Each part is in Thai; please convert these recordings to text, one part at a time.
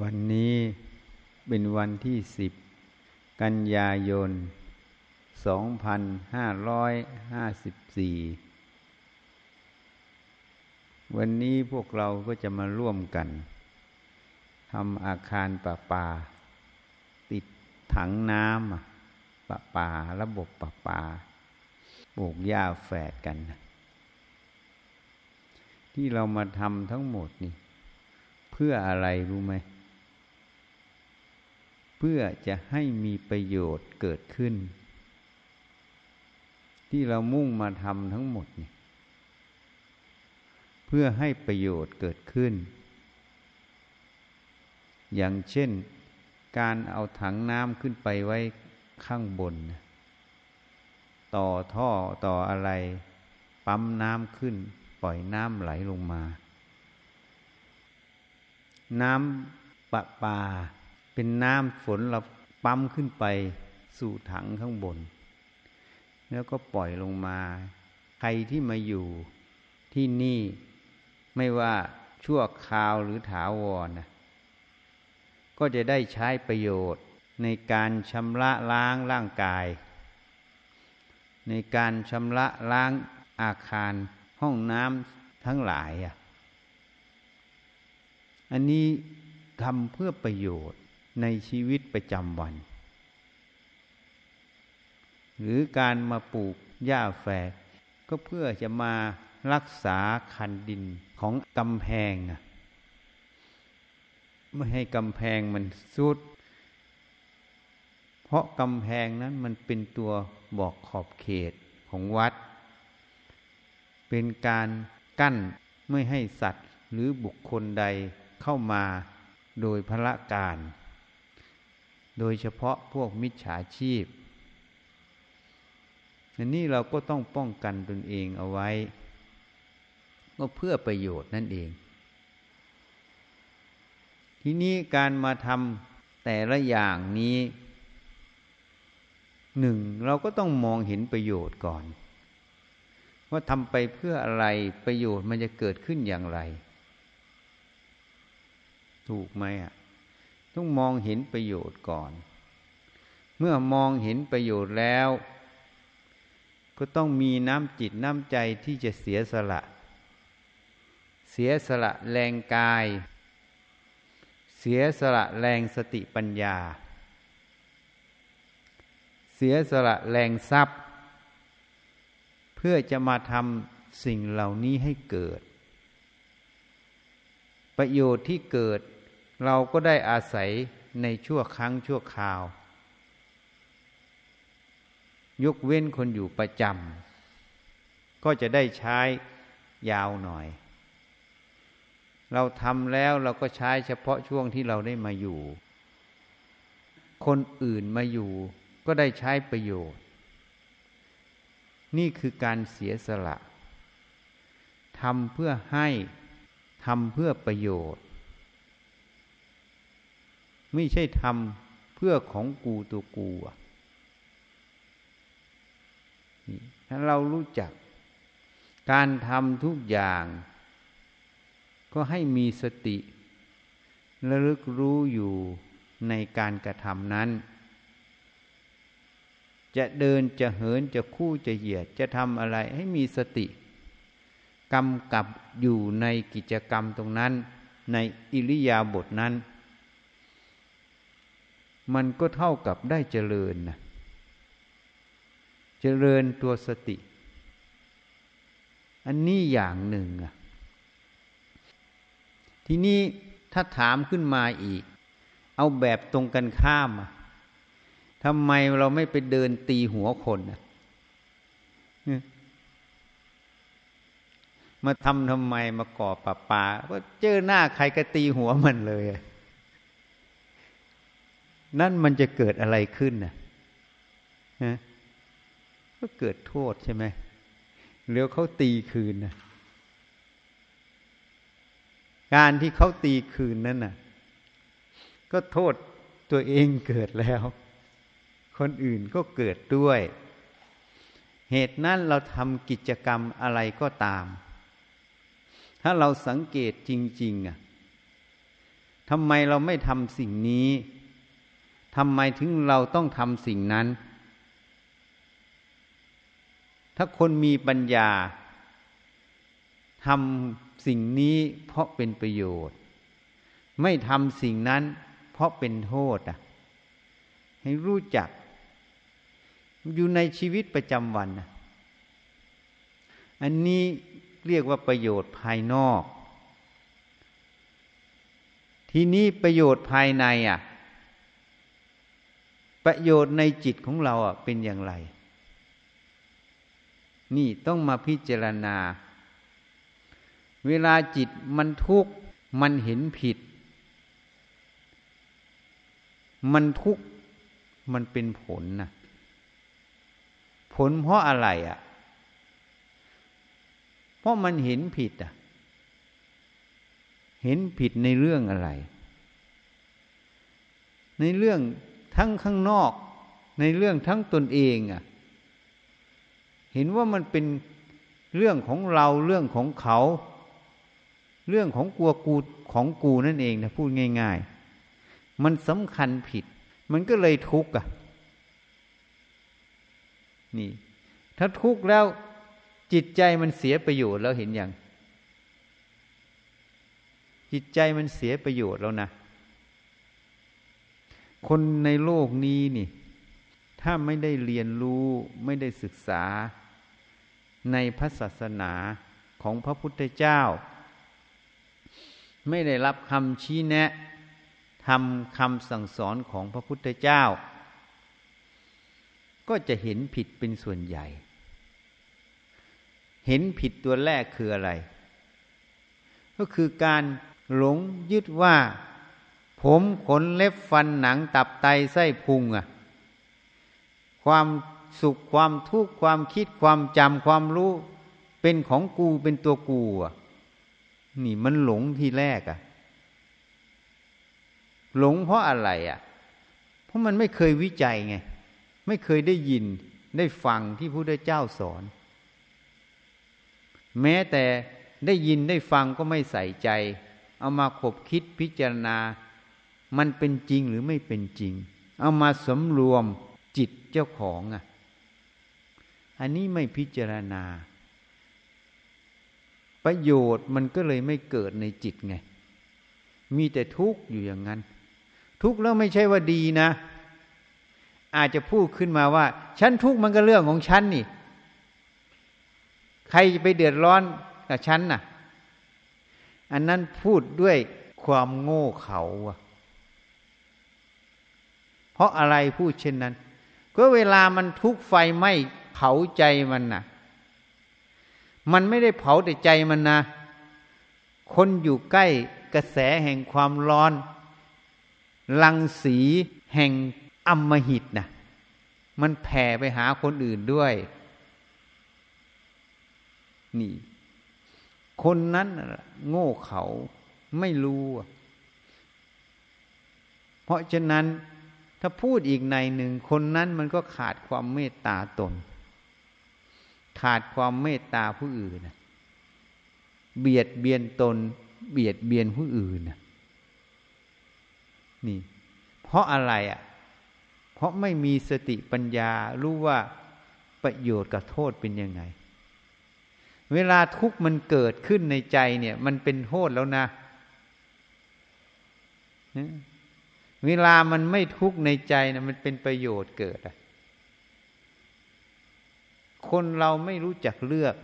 วันนี้เป็นวันที่สิบกันยายน 2554 วันนี้พวกเราก็จะมาร่วมกันทำอาคารประปา ติดถังน้ำประปา ระบบประปาปลูกหญ้าแฝดกัน ที่เรามาทำทั้งหมดนี่ เพื่ออะไรรู้ไหม พื่อจะให้มีประโยชน์เกิดขึ้น ที่เรามุ่งมาทำทั้งหมดนี่เพื่อให้ประโยชน์เกิดขึ้น อย่างเช่นการเอาถังน้ำขึ้นไปไว้ข้างบน ต่อท่อต่ออะไร ปั๊มน้ำขึ้น ปล่อยน้ำไหลลงมา น้ำประปา เป็นน้ำฝนเราปั๊มขึ้นไปสู่ถังข้างบน แล้วก็ปล่อยลงมา ใครที่มาอยู่ที่นี่ไม่ว่าชั่วคราวหรือถาวรนะก็จะได้ใช้ประโยชน์ในการชำระล้างร่างกาย ในการชำระล้างอาคารห้องน้ำทั้งหลายอะอันนี้ทำเพื่อประโยชน์ ในชีวิตประจำวัน หรือการมาปลูกหญ้าแฝก ก็เพื่อจะมารักษาคันดินของกำแพงไม่ให้กำแพงมันสุด เพราะกำแพงนั้นมันเป็นตัวบอกขอบเขตของวัด เป็นการกั้นไม่ให้สัตว์หรือบุคคลใดเข้ามาโดยพระการ โดยเฉพาะพวกมิจฉาชีพอันนี้เราก็ต้องป้องกันตนเองเอาไว้ ก็เพื่อประโยชน์นั่นเอง ทีนี้การมาทำแต่ละอย่างนี้หนึ่งเราก็ต้องมองเห็นประโยชน์ก่อน ว่าทำไปเพื่ออะไรประโยชน์มันจะเกิดขึ้นอย่างไร ถูกไหมอะ ต้องมองเห็นประโยชน์ก่อน เมื่อมองเห็นประโยชน์แล้ว ก็ต้องมีน้ำจิตน้ำใจที่จะเสียสละ เสียสละแรงกาย เสียสละแรงสติปัญญา เสียสละแรงทรัพย์ เพื่อจะมาทำสิ่งเหล่านี้ให้เกิด ประโยชน์ที่เกิด เราก็ได้อาศัยในชั่วครั้งชั่วคราว ยกเว้นคนอยู่ประจำก็จะได้ใช้ยาวหน่อย เราทำแล้วเราก็ใช้เฉพาะช่วงที่เราได้มาอยู่ คนอื่นมาอยู่ ก็ได้ใช้ประโยชน์ นี่คือการเสียสละทำเพื่อให้ทำเพื่อประโยชน์ ไม่ใช่ทำเพื่อของกูตัวกูอะถ้าเรารู้จัก การทำทุกอย่าง ก็ให้มีสติระลึกรู้อยู่ในการกระทำนั้น จะเดินจะเหินจะคู่จะเหยียดจะทำอะไรให้มีสติกำกับอยู่ในกิจกรรมตรงนั้น ในอิริยาบถนั้น มันก็เท่ากับได้เจริญนะเจริญตัวสติ อันนี้อย่างหนึ่งอะทีนี้ถ้าถามขึ้นมาอีก เอาแบบตรงกันข้ามอะทำไมเราไม่ไปเดินตีหัวคนอะมาทำทำไมมาก่อป่าป่าก็เจอหน้าใครก็ตีหัวมันเลย นั่นมันจะเกิดอะไรขึ้นนะฮะก็เกิดโทษใช่ไหมเลี้ยวเขาตีคืนนะการที่เขาตีคืนนั้นน่ะ ก็โทษตัวเองเกิดแล้ว คนอื่นก็เกิดด้วย เหตุนั้นเราทำกิจกรรมอะไรก็ตาม ถ้าเราสังเกตจริง ๆอะทำไมเราไม่ทำสิ่งนี้ ทำไมถึงเราต้องทำสิ่งนั้น ถ้าคนมีปัญญาทำสิ่งนี้เพราะเป็นประโยชน์ ไม่ทำสิ่งนั้น เพราะเป็นโทษอะ ให้รู้จัก อยู่ในชีวิตประจำวันนะอันนี้เรียกว่าประโยชน์ภายนอก ทีนี้ประโยชน์ภายในอะ ประโยชน์ในจิตของเราอะเป็นอย่างไร นี่ต้องมาพิจารณา เวลาจิตมันทุกข์มันเห็นผิด มันทุกข์มันเป็นผลนะผลเพราะอะไรอะ เพราะมันเห็นผิดอะ เห็นผิดในเรื่องอะไร ในเรื่อง ทั้งข้างนอกในเรื่องทั้งตนเองอะ เห็นว่ามันเป็นเรื่องของเราเรื่องของเขา เรื่องของกลัวกูของกูนั่นเองนะพูดง่าย ๆ มันสำคัญผิด มันก็เลยทุกข์อะ นี่ ถ้าทุกข์แล้วจิตใจมันเสียประโยชน์แล้วเห็นอย่าง จิตใจมันเสียประโยชน์แล้วนะ คนในโลกนี้นี่ ถ้าไม่ได้เรียนรู้ไม่ได้ศึกษา ในพระศาสนาของพระพุทธเจ้า ไม่ได้รับคำชี้แนะทำคำสั่งสอนของพระพุทธเจ้า ก็จะเห็นผิดเป็นส่วนใหญ่ เห็นผิดตัวแรกคืออะไร ก็คือการหลงยึดว่า ผมขนเล็บฟันหนังตับไตไส้พุงอะความสุขความทุกข์ความคิดความจำความรู้ เป็นของกูเป็นตัวกูอะนี่มันหลงทีแรกอะหลงเพราะอะไรอะเพราะมันไม่เคยวิจัยไง ไม่เคยได้ยินได้ฟังที่พระพุทธเจ้าสอน แม้แต่ได้ยินได้ฟังก็ไม่ใส่ใจ เอามาขบคิดพิจารณา มันเป็นจริงหรือไม่เป็นจริง เอามาสมรวมจิตเจ้าของอะ อันนี้ไม่พิจารณา ประโยชน์มันก็เลยไม่เกิดในจิตไง มีแต่ทุกข์อยู่อย่างนั้น ทุกข์แล้วไม่ใช่ว่าดีนะ อาจจะพูดขึ้นมาว่า ฉันทุกข์มันก็เรื่องของฉันนี่ ใครจะไปเดือดร้อนกับฉันน่ะ อันนั้นพูดด้วยความโง่เขา เพราะอะไรพูดเช่นนั้น ก็เวลามันทุกไฟไหม้เผาใจมันน่ะ มันไม่ได้เผาแต่ใจมันนะ คนอยู่ใกล้กระแสแห่งความร้อน ลังสีแห่งอมมหิตนะมันแผ่ไปหาคนอื่นด้วย นี่ คนนั้นโง่เขาไม่รู้ เพราะฉะนั้น ถ้าพูดอีกในหนึ่งคนนั้นมันก็ขาดความเมตตาตน ขาดความเมตตาผู้อื่นนะเบียดเบียนตน เบียดเบียนผู้อื่นนะนี่ เพราะอะไรอะ่ะราะไม่มีสติปัญญารู้ว่าประโยชน์กับโทษเป็นยังไง เวลาทุกข์มันเกิดขึ้นในใจเนี่ย มันเป็นโทษแล้วนะ เวลามันไม่ทุกข์ในใจนะมันเป็นประโยชน์เกิดอะคนเราไม่รู้จักเลือก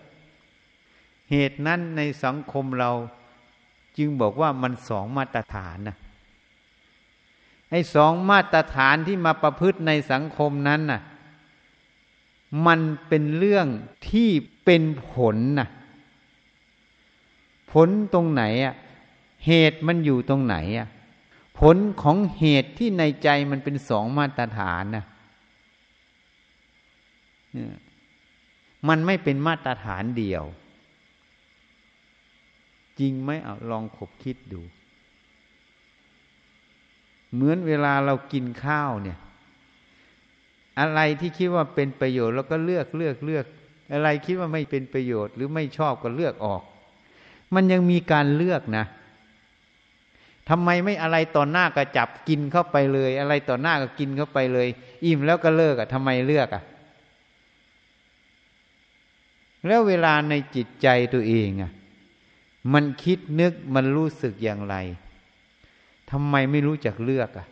เหตุนั้นในสังคมเราจึงบอกว่ามันสองมาตรฐานนะไอ้สองมาตรฐานที่มาประพฤติในสังคมนั้นน่ะ มันเป็นเรื่องที่เป็นผลน่ะ ผลตรงไหนอะ เหตุมันอยู่ตรงไหนอะ ผลของเหตุที่ในใจมันเป็นสองมาตรฐานน่ะมันไม่เป็นมาตรฐานเดียว จริงไหมเอาลองขบคิดดู เหมือนเวลาเรากินข้าวเนี่ย อะไรที่คิดว่าเป็นประโยชน์เราก็เลือกเลือกเลือก อะไรคิดว่าไม่เป็นประโยชน์ หรือไม่ชอบก็เลือกออก มันยังมีการเลือกนะ ทำไมไม่อะไรต่อหน้าก็จับกินเข้าไปเลย อะไรต่อหน้าก็กินเข้าไปเลย อิ่มแล้วก็เลิกอะทำไมเลือกอะแล้วเวลาในจิตใจตัวเองอะมันคิดนึกมันรู้สึกอย่างไรทำไมไม่รู้จักเลือกอะ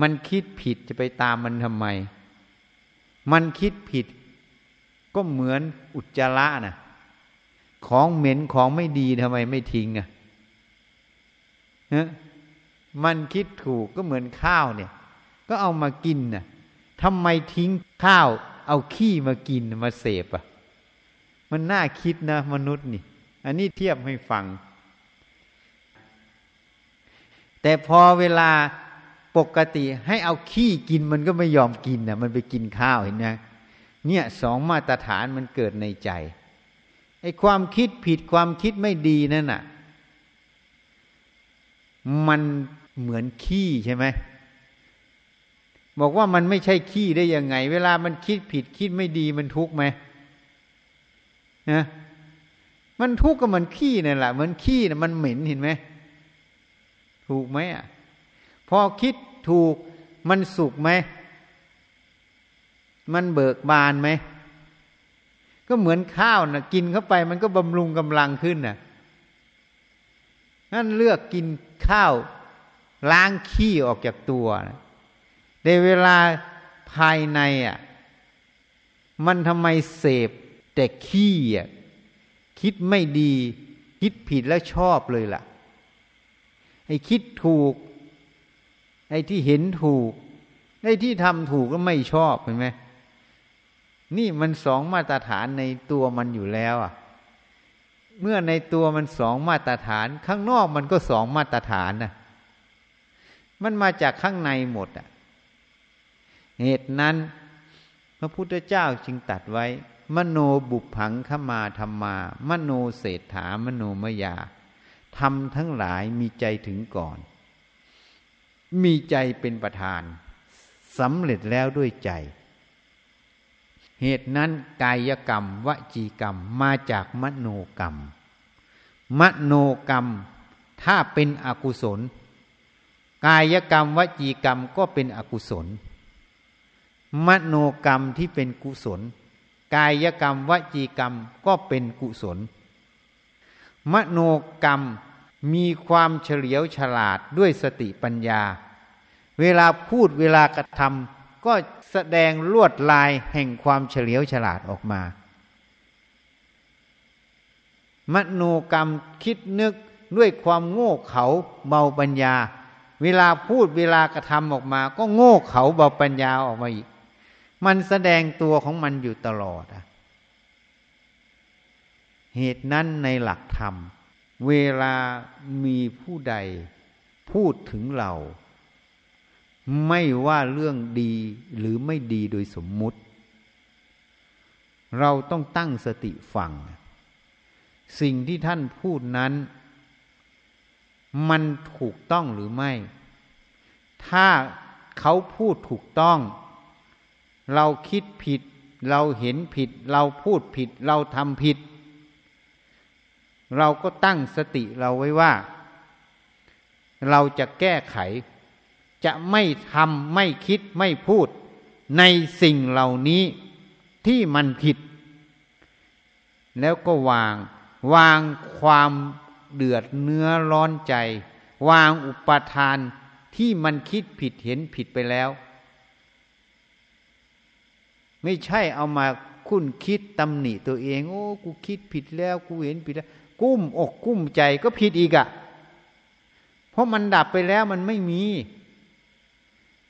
มันคิดผิดจะไปตามมันทำไม มันคิดผิด ก็เหมือนอุจจาระนะของเหม็นของไม่ดีทำไมไม่ทิ้งอะฮะ มันคิดถูกก็เหมือนข้าวเนี่ย ก็เอามากินน่ะทำไมทิ้งข้าว เอาขี้มากินมาเสพอะ มันน่าคิดนะ มนุษย์นี่ อันนี้เทียบให้ฟัง แต่พอเวลาปกติให้เอาขี้กินมันก็ไม่ยอมกินนะมันไปกินข้าวเห็นไหมเนี่ยสองมาตรฐานมันเกิดในใจไอ้ความคิดผิดความคิดไม่ดีนั่นน่ะ มันเหมือนขี้ใช่ไหมบอกว่ามันไม่ใช่ขี้ได้ยังไง เวลามันคิดผิดคิดไม่ดีมันทุกข์ไหมนะมันทุกข์ก็เหมือนขี้นั่นแหละเหมือนขี้นะมันเหม็นเห็นไหมถูกไหมอะพอคิดถูกมันสุขไหมมันเบิกบานไหมก็เหมือนข้าวนะกินเข้าไปมันก็บำรุงกำลังขึ้นน่ะนั่นเลือกกิน ข้าวล้างขี้ออกจากตัวในเวลาภายในอะมันทำไมเสพแต่ขี้อะคิดไม่ดี คิดผิดแล้วชอบเลยล่ะ ไอ้คิดถูก ไอ้ที่เห็นถูก ไอ้ที่ทำถูกก็ไม่ชอบเห็นไหมนี่มันสองมาตรฐานในตัวมันอยู่แล้วอะ เมื่อในตัวมันสองมาตรฐาน ข้างนอกมันก็สองมาตรฐานนะมันมาจากข้างในหมดอะ เหตุนั้น พระพุทธเจ้าจึงตัดไว้ มโนบุพังขมาธรรมา มโนเศรษฐามโนมยาทำทั้งหลายมีใจถึงก่อน มีใจเป็นประธานสำเร็จแล้วด้วยใจ เหตุนั้นกายกรรม วจีกรรมมาจากมโนกรรม มโนกรรมถ้าเป็นอกุศล กายกรรม วจีกรรมก็เป็นอกุศล มโนกรรมที่เป็นกุศล กายกรรม วจีกรรมก็เป็นกุศล มโนกรรมมีความเฉลียวฉลาดด้วยสติปัญญา เวลาพูดเวลากระทำ ก็แสดงลวดลายแห่งความเฉลียวฉลาดออกมามโนกรรมคิดนึกด้วยความโง่เขาเบาปัญญา เวลาพูดเวลากระทำออกมา ก็โง่เขาเบาปัญญาออกมาอีก มันแสดงตัวของมันอยู่ตลอดอะเหตุนั้นในหลักธรรม เวลามีผู้ใดพูดถึงเรา ไม่ว่าเรื่องดีหรือไม่ดีโดยสมมุติ เราต้องตั้งสติฟัง สิ่งที่ท่านพูดนั้น มันถูกต้องหรือไม่ ถ้าเขาพูดถูกต้อง เราคิดผิด เราเห็นผิด เราพูดผิด เราทำผิด เราก็ตั้งสติเราไว้ว่า เราจะแก้ไข จะไม่ทำไม่คิดไม่พูดในสิ่งเหล่านี้ที่มันผิด แล้วก็วาง วางความเดือดเนื้อร้อนใจ วางอุปทานที่มันคิดผิดเห็นผิดไปแล้ว ไม่ใช่เอามาคุ้นคิดตำหนิตัวเอง โอ้กูคิดผิดแล้ว กูเห็นผิดแล้ว กุ้มอกกุ้มใจก็ผิดอีกอะ่ะ เพราะมันดับไปแล้วมันไม่มี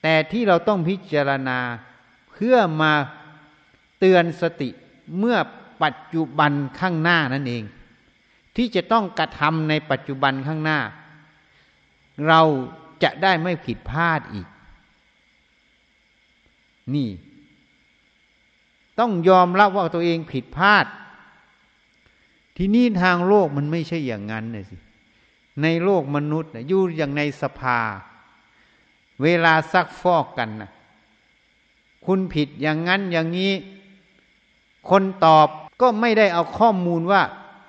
แต่ที่เราต้องพิจารณาเพื่อมาเตือนสติเมื่อปัจจุบันข้างหน้านั่นเอง ที่จะต้องกระทำในปัจจุบันข้างหน้า เราจะได้ไม่ผิดพลาดอีก นี่ ต้องยอมรับว่าตัวเองผิดพลาด ที่นี่ทางโลกมันไม่ใช่อย่างนั้นเลยสิในโลกมนุษย์อยู่อย่างในสภา เวลาซักฟอกกันนะคุณผิดอย่างนั้นอย่างนี้ คนตอบก็ไม่ได้เอาข้อมูลว่า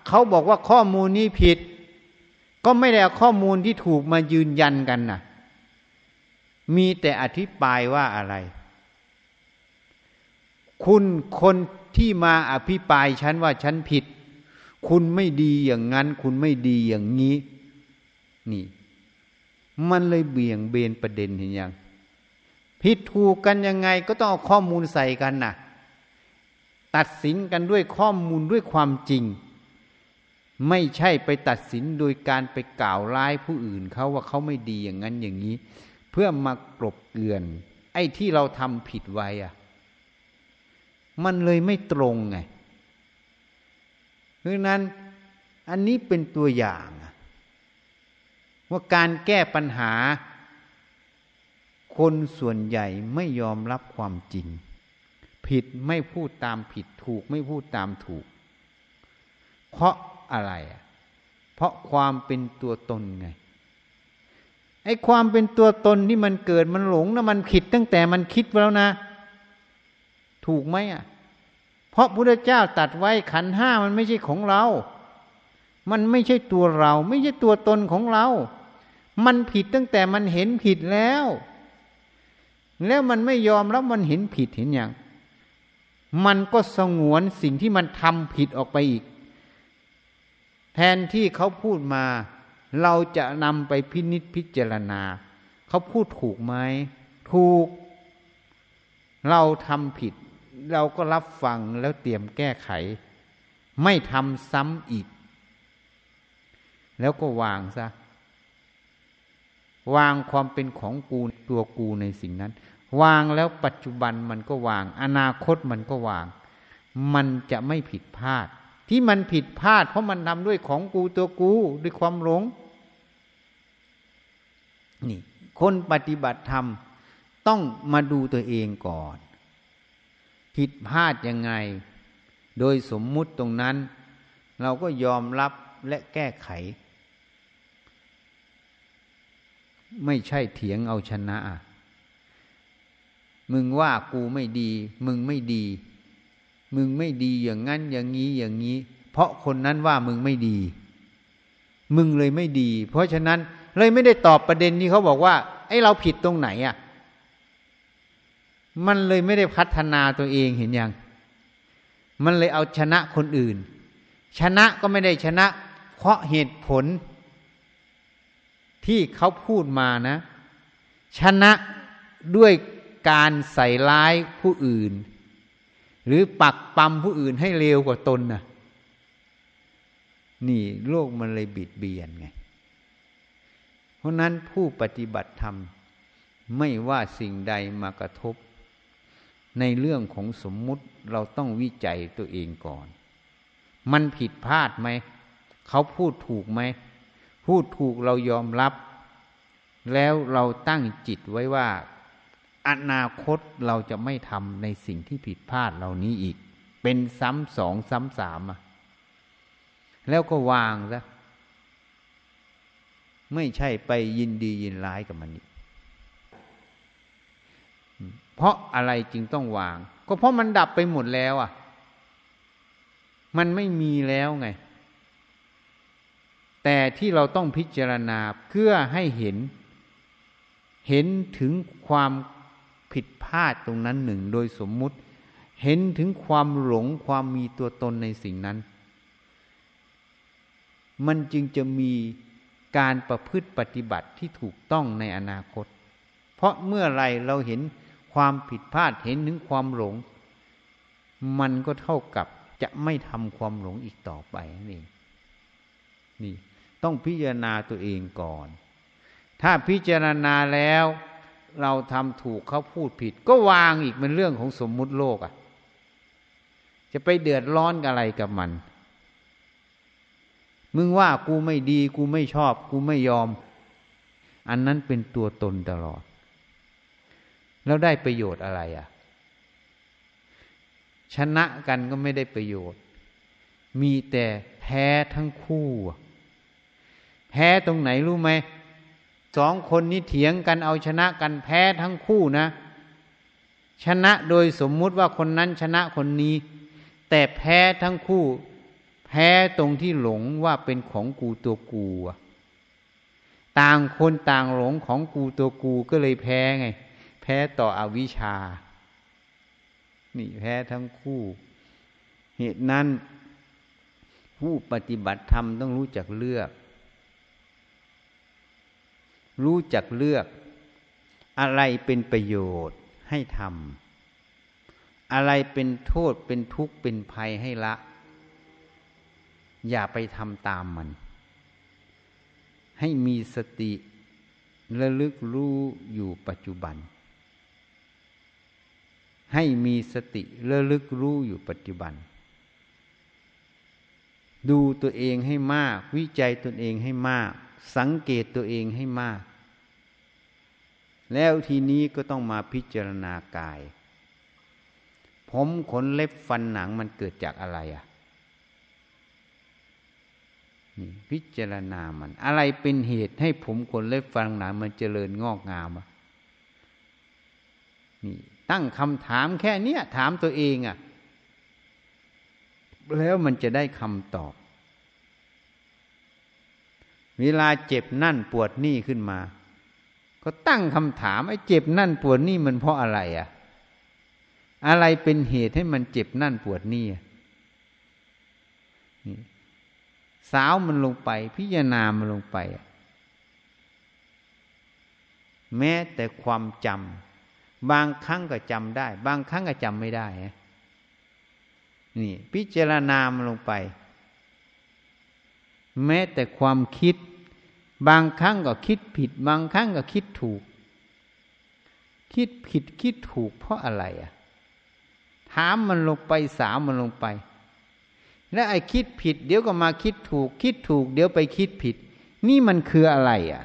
เขาบอกว่าข้อมูลนี้ผิด ก็ไม่ได้เอาข้อมูลที่ถูกมายืนยันกันนะมีแต่อธิบายว่าอะไร คุณคนที่มาอภิปรายฉันว่าฉันผิด คุณไม่ดีอย่างนั้น คุณไม่ดีอย่างนี้ นี่ มันเลยเบี่ยงเบนประเด็นเห็นยังผิดถูกกันยังไงก็ต้องเอาข้อมูลใส่กันนะ่ะ ตัดสินกันด้วยข้อมูลด้วยความจริง ไม่ใช่ไปตัดสินโดยการไปกล่าวร้ายผู้อื่นเขาว่าเขาไม่ดีอย่างนั้นอย่างนี้ เพื่อมากรบเกลื่อน ไอ้ที่เราทำผิดไว้อะมันเลยไม่ตรงไงเพราะนั้นอันนี้เป็นตัวอย่างอะ ว่าการแก้ปัญหา คนส่วนใหญ่ไม่ยอมรับความจริง ผิดไม่พูดตามผิดถูกไม่พูดตามถูก เพราะอะไรอะเพราะความเป็นตัวตนไงไอ้ความเป็นตัวตนที่มันเกิดมันหลงนะมันผิดตั้งแต่มันคิดแล้วนะ ถูกไหมอะ เพราะพระเจ้าตัดไว้ขันห้ามันไม่ใช่ของเรา มันไม่ใช่ตัวเรา ไม่ใช่ตัวตนของเรา มันผิดตั้งแต่มันเห็นผิดแล้ว แล้วมันไม่ยอมแล้วมันเห็นผิดเห็นอย่าง มันก็สงวนสิ่งที่มันทำผิดออกไปอีก แทนที่เขาพูดมา เราจะนำไปพินิษพิจารณา เขาพูดถูกไหม ถูก เราทำผิด เราก็รับฟังแล้วเตรียมแก้ไข ไม่ทำซ้ำอีก แล้วก็วางซะ วางความเป็นของกูตัวกูในสิ่งนั้น วางแล้วปัจจุบันมันก็วาง อนาคตมันก็วาง มันจะไม่ผิดพลาด ที่มันผิดพลาด เพราะมันทำด้วยของกูตัวกูด้วยความหลง นี่ คนปฏิบัติธรรมต้องมาดูตัวเองก่อน ผิดพลาดยังไง โดยสมมุติตรงนั้น เราก็ยอมรับและแก้ไข ไม่ใช่เถียงเอาชนะ มึงว่ากูไม่ดี มึงไม่ดี มึงไม่ดีอย่างนั้นอย่างนี้อย่างนี้ เพราะคนนั้นว่ามึงไม่ดี มึงเลยไม่ดี เพราะฉะนั้นเลยไม่ได้ตอบประเด็นที่เขาบอกว่าไอ้เราผิดตรงไหนอะ มันเลยไม่ได้พัฒนาตัวเองเห็นยัง มันเลยเอาชนะคนอื่น ชนะก็ไม่ได้ชนะ เพราะเหตุผล ที่เขาพูดมานะ ชนะด้วยการใส่ร้ายผู้อื่น หรือปักปั๊มผู้อื่นให้เร็วกว่าตนนะ่ะนี่โลกมันเลยบิดเบียนไง เพราะนั้นผู้ปฏิบัติธรรม ไม่ว่าสิ่งใดมากระทบ ในเรื่องของสมมุติเราต้องวิจัยตัวเองก่อน มันผิดพลาดไหม เขาพูดถูกไหม พูดถูกเรายอมรับ แล้วเราตั้งจิตไว้ว่า อนาคตเราจะไม่ทำในสิ่งที่ผิดพลาดเหล่านี้อีก เป็นซ้ำสองซ้ำสามอะแล้วก็วางซะไม่ใช่ไปยินดียินร้ายกับมันอีกเพราะอะไรจึงต้องวาง ก็เพราะมันดับไปหมดแล้วอะ มันไม่มีแล้วไง แต่ที่เราต้องพิจารณาเพื่อให้เห็น เห็นถึงความผิดพลาดตรงนั้นหนึ่งโดยสมมุติ เห็นถึงความหลงความมีตัวตนในสิ่งนั้น มันจึงจะมีการประพฤติปฏิบัติที่ถูกต้องในอนาคต เพราะเมื่อไรเราเห็นความผิดพลาดเห็นถึงความหลง มันก็เท่ากับจะไม่ทำความหลงอีกต่อไปนี่นี่ ต้องพิจารณาตัวเองก่อน ถ้าพิจารณาแล้วเราทำถูกเขาพูดผิด ก็วางอีกเป็นเรื่องของสมมุติโลกอะ่ะ จะไปเดือดร้อนอะไรกับมัน มึงว่ากูไม่ดี กูไม่ชอบ กูไม่ยอม อันนั้นเป็นตัวตนตลอด แล้วได้ประโยชน์อะไรอะ ชนะกันก็ไม่ได้ประโยชน์ มีแต่แพ้ทั้งคู่ แพ้ตรงไหนรู้ไหมสองคนนี้เถียงกันเอาชนะกันแพ้ทั้งคู่นะ ชนะโดยสมมุติว่าคนนั้นชนะคนนี้ แต่แพ้ทั้งคู่ แพ้ตรงที่หลงว่าเป็นของกูตัวกูต่างคนต่างหลงของกูตัวกูก็เลยแพ้ไง แพ้ต่ออวิชชา นี่แพ้ทั้งคู่ เหตุนั้น ผู้ปฏิบัติธรรมต้องรู้จักเลือก รู้จักเลือก อะไรเป็นประโยชน์ให้ทำอะไรเป็นโทษเป็นทุกข์เป็นภัยให้ละ อย่าไปทำตามมัน ให้มีสติระลึกรู้อยู่ปัจจุบัน ให้มีสติระลึกรู้อยู่ปัจจุบัน ดูตัวเองให้มาก วิจัยตนเองให้มาก สังเกตตัวเองให้มาก แล้วทีนี้ก็ต้องมาพิจารณากาย ผมขนเล็บฟันหนังมันเกิดจากอะไรอะพิจารณามัน อะไรเป็นเหตุให้ผมขนเล็บฟันหนังมันเจริญงอกงามอะนี่ตั้งคำถามแค่เนี้ยถามตัวเองอะ แล้วมันจะได้คำตอบ เวลาเจ็บนั่นปวดนี่ขึ้นมา ก็ตั้งคำถามไอ้เจ็บนั่นปวดนี่มันเพราะอะไรอะอะไรเป็นเหตุให้มันเจ็บนั่นปวดนี่นี่สาวมันลงไป พิจารณามันลงไป แม้แต่ความจำบางครั้งก็จำได้ บางครั้งก็จำไม่ได้นี่ พิจารณามันลงไป แม้แต่ความคิด บางครั้งก็คิดผิด บางครั้งก็คิดถูก คิดผิดคิดถูกเพราะอะไรอะ ถามมันลงไปสาวมันลงไป แล้วไอ้คิดผิด เดี๋ยวก็มาคิดถูก คิดถูก เดี๋ยวไปคิดผิด นี่มันคืออะไรอะ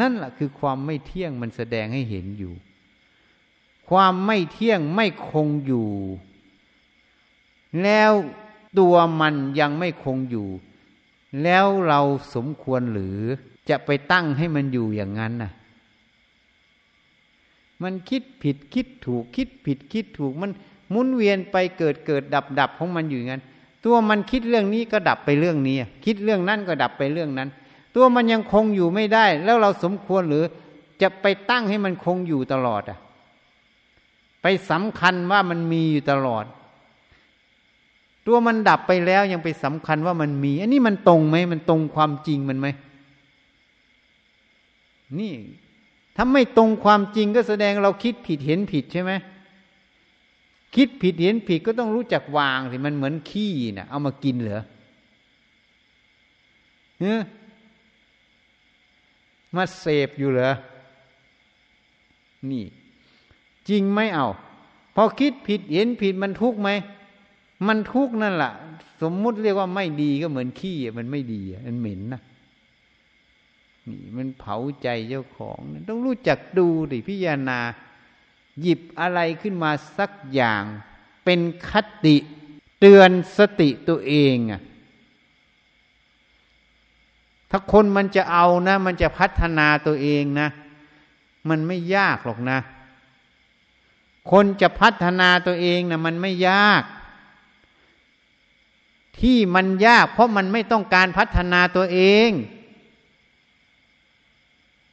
นั่นแหละคือความไม่เที่ยงมันแสดงให้เห็นอยู่ ความไม่เที่ยงไม่คงอยู่ แล้ว ตัวมันยังไม่คงอยู่ แล้วเราสมควรหรือจะไปตั้งให้มันอยู่อย่างนั้นน่ะ มันคิดผิดคิดถูกคิดผิดคิดถูกมันหมุนเวียนไปเกิดเกิดดับดับของมันอยู่งั้น ตัวมันคิดเรื่องนี้ก็ดับไปเรื่องนี้ คิดเรื่องนั้นก็ดับไปเรื่องนั้น ตัวมันยังคงอยู่ไม่ได้ แล้วเราสมควรหรือจะไปตั้งให้มันคงอยู่ตลอดอะ ไปสำคัญว่ามันมีอยู่ตลอด ตัวมันดับไปแล้วยังไปสำคัญว่ามันมี อันนี้มันตรงไหมมันตรงความจริงมันไหมนี่ถ้าไม่ตรงความจริงก็แสดงเราคิดผิดเห็นผิดใช่ไหมคิดผิดเห็นผิดก็ต้องรู้จักวางสิมันเหมือนขี้นะ่ะ เอามากินเหรอเฮ้มาเสพอยู่เหรอนี่ จริงไหมเอาพอคิดผิดเห็นผิดมันทุกข์ไหม มันทุกข์นั่นแหละสมมุติเรียกว่าไม่ดีก็เหมือนขี้มันไม่ดีมันเหม็นนะนี่มันเผาใจเจ้าของต้องรู้จักดูดิพิจารณา หยิบอะไรขึ้นมาสักอย่าง เป็นคติเตือนสติตัวเองอะถ้าคนมันจะเอานะ มันจะพัฒนาตัวเองนะ มันไม่ยากหรอกนะ คนจะพัฒนาตัวเองนะมันไม่ยาก ที่มันยาก เพราะมันไม่ต้องการพัฒนาตัวเอง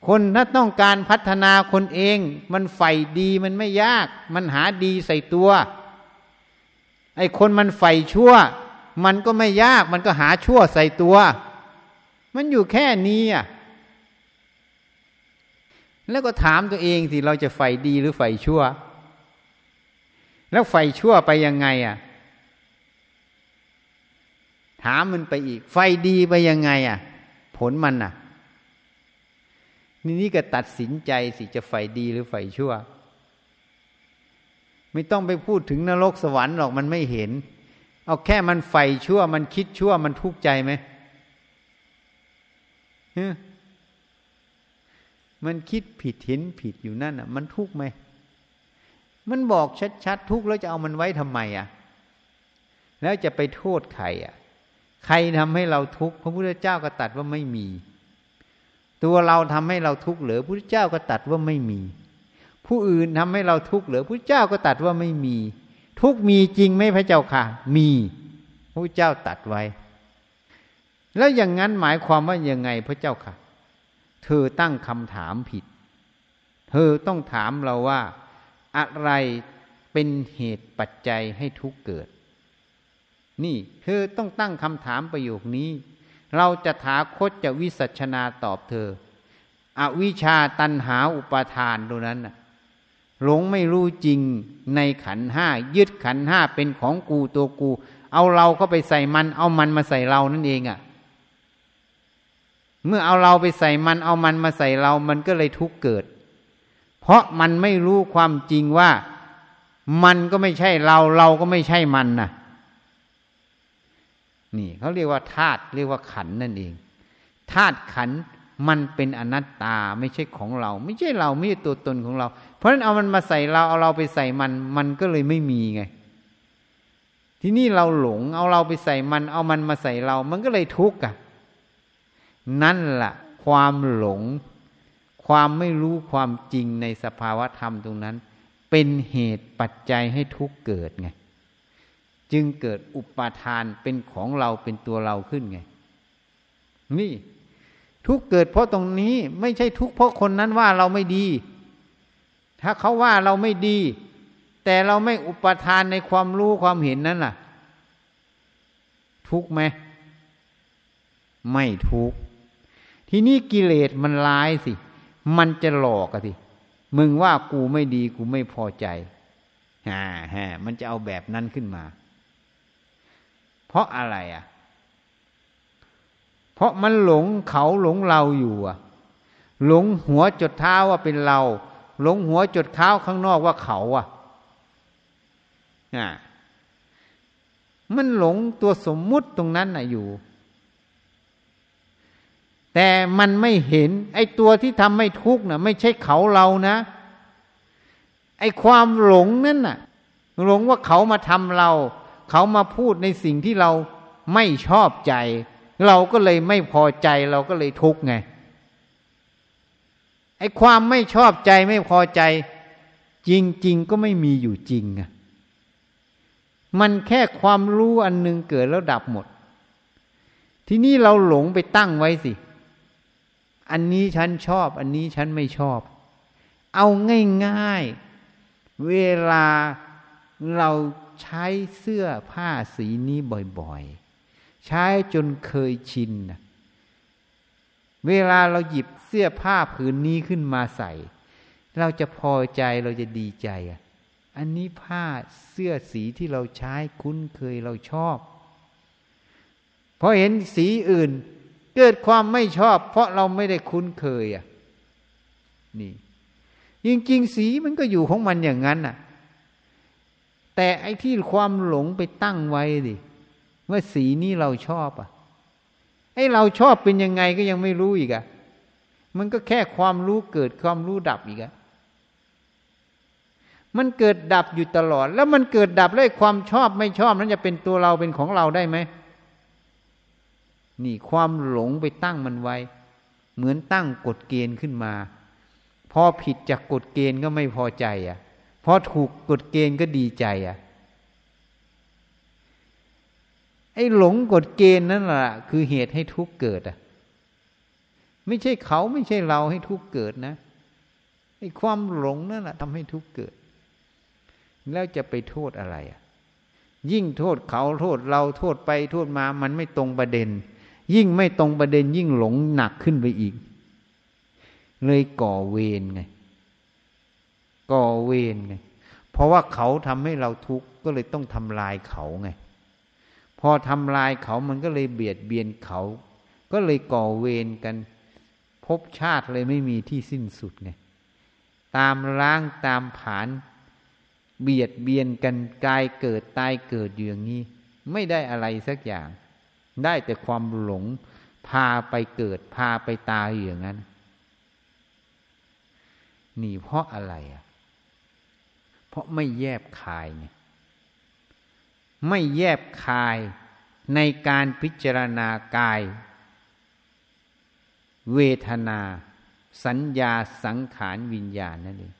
คนถ้าต้องการพัฒนาคนเอง มันใฝ่ดีมันไม่ยาก มันหาดีใส่ตัว ไอ้คนมันใฝ่ชั่ว มันก็ไม่ยาก มันก็หาชั่วใส่ตัว มันอยู่แค่นี้อะแล้วก็ถามตัวเองสิเราจะใฝ่ดีหรือใฝ่ชั่ว แล้วใฝ่ชั่วไปยังไงอะ ถามมันไปอีก ไฟดีไปยังไงอะ ผลมันอะ นี่นี่ก็ตัดสินใจสิจะใฝ่ดีหรือใฝ่ชั่ว ไม่ต้องไปพูดถึงนรกสวรรค์หรอกมันไม่เห็น เอาแค่มันใฝ่ชั่ว มันคิดชั่วมันทุกข์ใจไหมมันคิดผิดเห็นผิดอยู่นั่นอะ มันทุกข์ไหมมันบอกชัดๆทุกข์แล้วจะเอามันไว้ทำไมอะ แล้วจะไปโทษใครอะ ใครทำให้เราทุกข์พระพุทธเจ้าก็ตัดว่าไม่มี ตัวเราทำให้เราทุกข์เหลือพระเจ้าก็ตัดว่าไม่มี ผู้อื่นทำให้เราทุกข์เหลือพระเจ้าก็ตัดว่าไม่มี ทุกมีจริงไหมพระเจ้าค่ะ มีพระเจ้าตัดไว้ แล้วอย่างนั้นหมายความว่ายังไงพระเจ้าค่ะ เธอตั้งคำถามผิด เธอต้องถามเราว่า อะไรเป็นเหตุปัจจัยให้ทุกเกิด นี่เธอต้องตั้งคำถามประโยคนี้ เราจะถาคตจะวิสัชนาตอบเธอ อวิชาตันหาอุปาทานตรงนั้นน่ะหลงไม่รู้จริงในขันห้ายึดขันห้าเป็นของกูตัวกู เอาเราเข้าไปใส่มัน เอามันมาใส่เรานั่นเองอะ่ะ เมื่อเอาเราไปใส่มันเอามันมาใส่เรามันก็เลยทุกเกิด เพราะมันไม่รู้ความจริงว่า มันก็ไม่ใช่เราเราก็ไม่ใช่มันน่ะ นี่เขาเรียกว่าธาตุเรียกว่าขันนั่นเองธาตุขันมันเป็นอนัตตาไม่ใช่ของเรา ไม่ใช่เราไม่ใช่ตัวตนของเรา เพราะฉะนั้นเอามันมาใส่เราเอาเราไปใส่มัน มันก็เลยไม่มีไง ที่นี่เราหลง เอาเราไปใส่มัน เอามันมาใส่เรา มันก็เลยทุกข์อะนั่นแหละความหลง ความไม่รู้ความจริงในสภาวะธรรมตรงนั้น เป็นเหตุปัจจัยให้ทุกข์เกิดไง จึงเกิดอุปาทานเป็นของเราเป็นตัวเราขึ้นไง นี่ ทุกเกิดเพราะตรงนี้ไม่ใช่ทุกเพราะคนนั้นว่าเราไม่ดี ถ้าเขาว่าเราไม่ดี แต่เราไม่อุปทานในความรู้ความเห็นนั้นล่ะ ทุกไหมไม่ทุกทีนี้กิเลสมันร้ายสิ มันจะหลอกอะสิ มึงว่ากูไม่ดีกูไม่พอใจฮ่าฮ่ามันจะเอาแบบนั้นขึ้นมา เพราะอะไรอะ เพราะมันหลงเขาหลงเราอยู่อะ หลงหัวจดเท้าว่าเป็นเรา หลงหัวจดเท้าข้างนอกว่าเขาอะอ่มันหลงตัวสมมุติตรงนั้นน่ะอยู่ แต่มันไม่เห็น ไอ้ตัวที่ทำให้ทุกข์น่ะ ไม่ใช่เขาเรานะ ไอ้ความหลงนั่นน่ะ หลงว่าเขามาทำเรา เขามาพูดในสิ่งที่เราไม่ชอบใจ เราก็เลยไม่พอใจเราก็เลยทุกข์ไงไอ้ความไม่ชอบใจไม่พอใจ จริง ๆ ก็ไม่มีอยู่จริงอะมันแค่ความรู้อันหนึ่งเกิดแล้วดับหมด ทีนี้เราหลงไปตั้งไว้สิ อันนี้ฉันชอบ อันนี้ฉันไม่ชอบ เอาง่าย ๆ เวลา เราใช้เสื้อผ้าสีนี้บ่อยๆ ใช้จนเคยชิน เวลาเราหยิบเสื้อผ้าผืนนี้ขึ้นมาใส่ เราจะพอใจเราจะดีใจ อันนี้ผ้าเสื้อสีที่เราใช้คุ้นเคยเราชอบพอเห็นสีอื่น เกิดความไม่ชอบ เพราะเราไม่ได้คุ้นเคยอะนี่จริงๆสีมันก็อยู่ของมันอย่างนั้นน่ะ แต่ไอ้ที่ความหลงไปตั้งไว้ดิว่าสีนี้เราชอบอะไอ้เราชอบเป็นยังไงก็ยังไม่รู้อีกอะมันก็แค่ความรู้เกิดความรู้ดับอีกอะมันเกิดดับอยู่ตลอด แล้วมันเกิดดับแล้วความชอบไม่ชอบนั้นจะเป็นตัวเราเป็นของเราได้ไหม นี่ความหลงไปตั้งมันไว้ เหมือนตั้งกฎเกณฑ์ขึ้นมา พอผิดจากกฎเกณฑ์ก็ไม่พอใจอะ พอถูกกฎเกณฑ์ก็ดีใจอะ ไอ้หลงกฎเกณฑ์นั่นแหละคือเหตุให้ทุกข์เกิดอะ ไม่ใช่เขาไม่ใช่เราให้ทุกข์เกิดนะไอ้ความหลงนั่นแหละทำให้ทุกข์เกิด แล้วจะไปโทษอะไรอะ ยิ่งโทษเขาโทษเราโทษไปโทษมา มันไม่ตรงประเด็น ยิ่งไม่ตรงประเด็น ยิ่งหลงหนักขึ้นไปอีก เลยก่อเวรไง ก่อเวรไงเพราะว่าเขาทำให้เราทุกข์ก็เลยต้องทำลายเขาไง พอทำลายเขามันก็เลยเบียดเบียนเขา ก็เลยก่อเวรกัน พบชาติเลยไม่มีที่สิ้นสุดไงตามล้างตามผาน เบียดเบียนกันกายเกิดตายเกิดอยู่อย่างนี้ ไม่ได้อะไรสักอย่าง ได้แต่ความหลงพาไปเกิดพาไปตายอย่างนั้นนี่เพราะอะไรอะ ราะไม่แยบคายไงไม่แยบคายในการพิจารณากาย เวทนา สัญญาสังขารวิญญาณนั่นเอง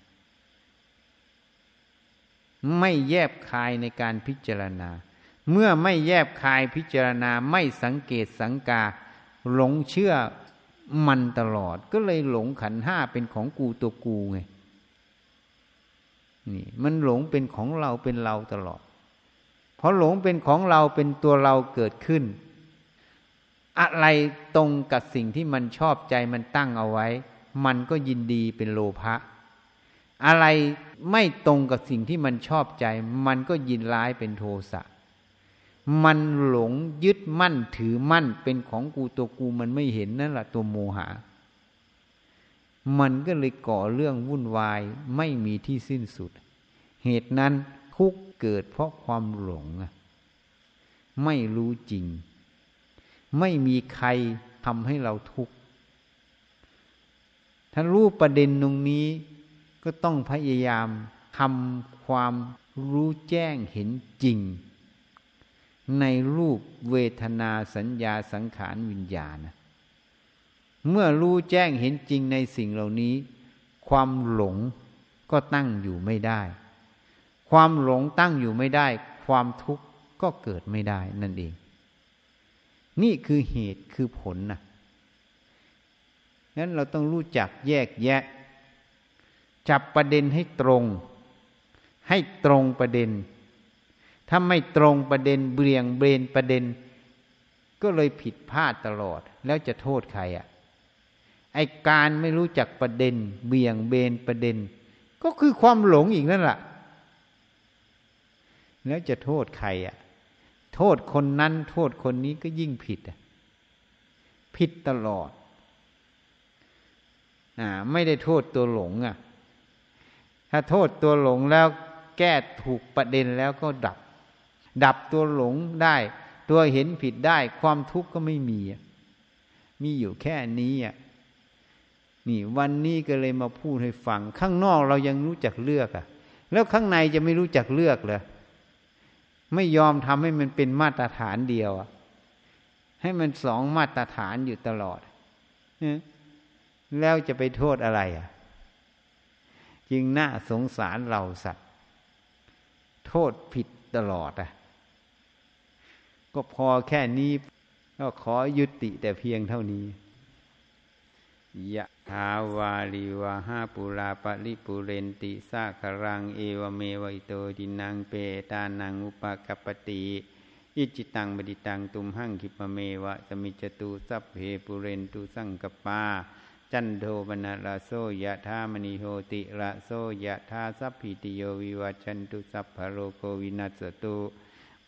ไม่แยบคายในการพิจารณา เมื่อไม่แยบคายพิจารณาไม่สังเกตสังกา หลงเชื่อมันตลอด ก็เลยหลงขันห้าเป็นของกูตัวกูไง นี่มันหลงเป็นของเราเป็นเราตลอดเพราะหลงเป็นของเราเป็นตัวเราเกิดขึ้น อะไรตรงกับสิ่งที่มันชอบใจมันตั้งเอาไว้ มันก็ยินดีเป็นโลภะอะไรไม่ตรงกับสิ่งที่มันชอบใจ มันก็ยินร้ายเป็นโทสะมันหลงยึดมั่นถือมั่นเป็นของกูตัวกูมันไม่เห็นนั่นแหละตัวโมหะ มันก็เลยก่อเรื่องวุ่นวายไม่มีที่สิ้นสุด เหตุนั้นทุกเกิดเพราะความหลง ไม่รู้จริง ไม่มีใครทำให้เราทุกข์ถ้ารู้ประเด็นตรงนี้ก็ต้องพยายามทำความรู้แจ้งเห็นจริง ในรูปเวทนาสัญญาสังขารวิญญาณ เมื่อรู้แจ้งเห็นจริงในสิ่งเหล่านี้ ความหลงก็ตั้งอยู่ไม่ได้ ความหลงตั้งอยู่ไม่ได้ ความทุกข์ก็เกิดไม่ได้นั่นเอง นี่คือเหตุคือผลนะงั้นเราต้องรู้จักแยกแยะ จับประเด็นให้ตรง ให้ตรงประเด็น ถ้าไม่ตรงประเด็นเบี่ยงเบนประเด็น ก็เลยผิดพลาดตลอด แล้วจะโทษใครอะ ไอการไม่รู้จักประเด็น เบี่ยงเบนประเด็น ก็คือความหลงอีกนั่นแหละแล้วจะโทษใครอะ โทษคนนั้น โทษคนนี้ก็ยิ่งผิดอะผิดตลอดอ่าไม่ได้โทษตัวหลงอะ ถ้าโทษตัวหลงแล้วแก้ถูกประเด็นแล้วก็ดับ ดับตัวหลงได้ ตัวเห็นผิดได้ ความทุกข์ก็ไม่มี มีอยู่แค่นี้อะ นี่วันนี้ก็เลยมาพูดให้ฟัง ข้างนอกเรายังรู้จักเลือกอะ แล้วข้างในจะไม่รู้จักเลือกเลยไม่ยอมทำให้มันเป็นมาตรฐานเดียวอะให้มันสองมาตรฐานอยู่ตลอดแล้วจะไปโทษอะไรอะจึงน่าสงสารเราสัตว์ โทษผิดตลอดอะ ก็พอแค่นี้ ก็ขอยุติแต่เพียงเท่านี้ ยะถาวาริวะหาปูรา ปะริปูเรนติสาคะรังเอวะเมวะ อิโต ทินนังเปตานังอุปะกัปปะติอิจฉิตัง ปัตถิตังตุมหัง ขิปปะเมวะ สะมิชฌะตุสัพเพปูเรนตุสังกัปปาจันโท ปัณณะระโส ยะถา มะณิโชติระโส ยะถาสัพพีติโยวิวัชชันตุสัพพะโรโควินัสสะตุ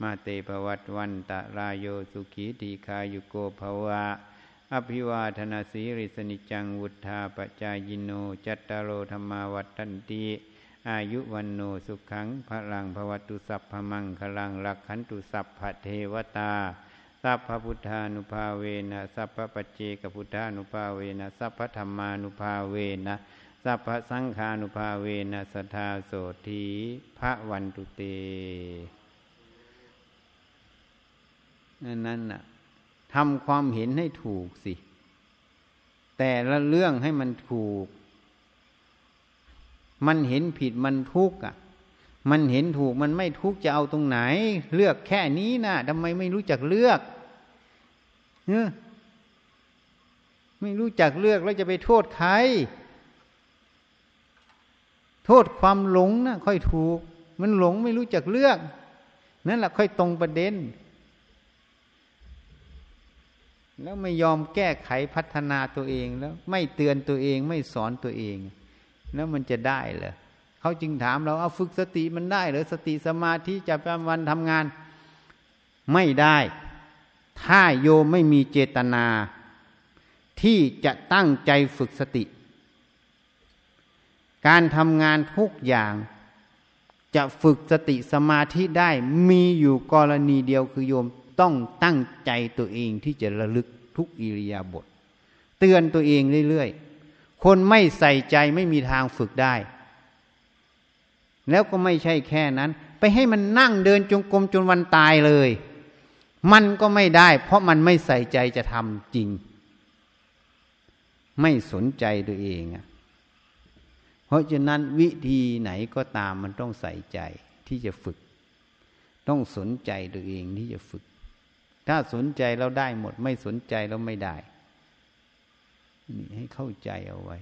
มาเตภวัตวันตะรายโยสุขีตีคายุโกภวะ อภิวาธนาสีริสนิจังวุธาปจายโน จัตตารโอธรรมาวัตันติอายุวันโนสุขังพลังภวตุสัพพมังคลังรักขันตุสัพพเทวตา สัพพพุทธานุภาเวนะสัพพปัจเจกพุทธานุภาเวนะสัพพธรรมานุภาเวนะสัพพสังฆานุภาเวนะสทาโสธีพระวันตุเต นั้นน่ะ ทำความเห็นให้ถูกสิ แต่ละเรื่องให้มันถูก มันเห็นผิดมันทุกข์อะ มันเห็นถูกมันไม่ทุกข์จะเอาตรงไหน เลือกแค่นี้นะทำไมไม่รู้จักเลือกเนอไม่รู้จักเลือกแล้วจะไปโทษใคร โทษความหลงนะค่อยถูก มันหลงไม่รู้จักเลือก นั่นแหละค่อยตรงประเด็น แล้วไม่ยอมแก้ไขพัฒนาตัวเองแล้วไม่เตือนตัวเองไม่สอนตัวเอง แล้วมันจะได้เหรอเขาจึงถามเราเอาฝึกสติมันได้หรือสติสมาธิจะป็นวันทำงาน ไม่ได้ ถ้าโยมไม่มีเจตนา ที่จะตั้งใจฝึกสติ การทำงานทุกอย่างจะฝึกสติสมาธิได้มีอยู่กรณีเดียวคือโยมต้องตั้งใจตัวเองที่จะระลึก ทุกอิริยาบถเตือนตัวเองเรื่อยๆ คนไม่ใส่ใจไม่มีทางฝึกได้ แล้วก็ไม่ใช่แค่นั้น ไปให้มันนั่งเดินจงกรมจนวันตายเลย มันก็ไม่ได้ เพราะมันไม่ใส่ใจจะทำจริง ไม่สนใจตัวเองอะเพราะฉะนั้นวิธีไหนก็ตามมันต้องใส่ใจที่จะฝึก ต้องสนใจตัวเองที่จะฝึก ถ้าสนใจเราได้หมด ไม่สนใจเราไม่ได้ นี่ให้เข้าใจเอาไว้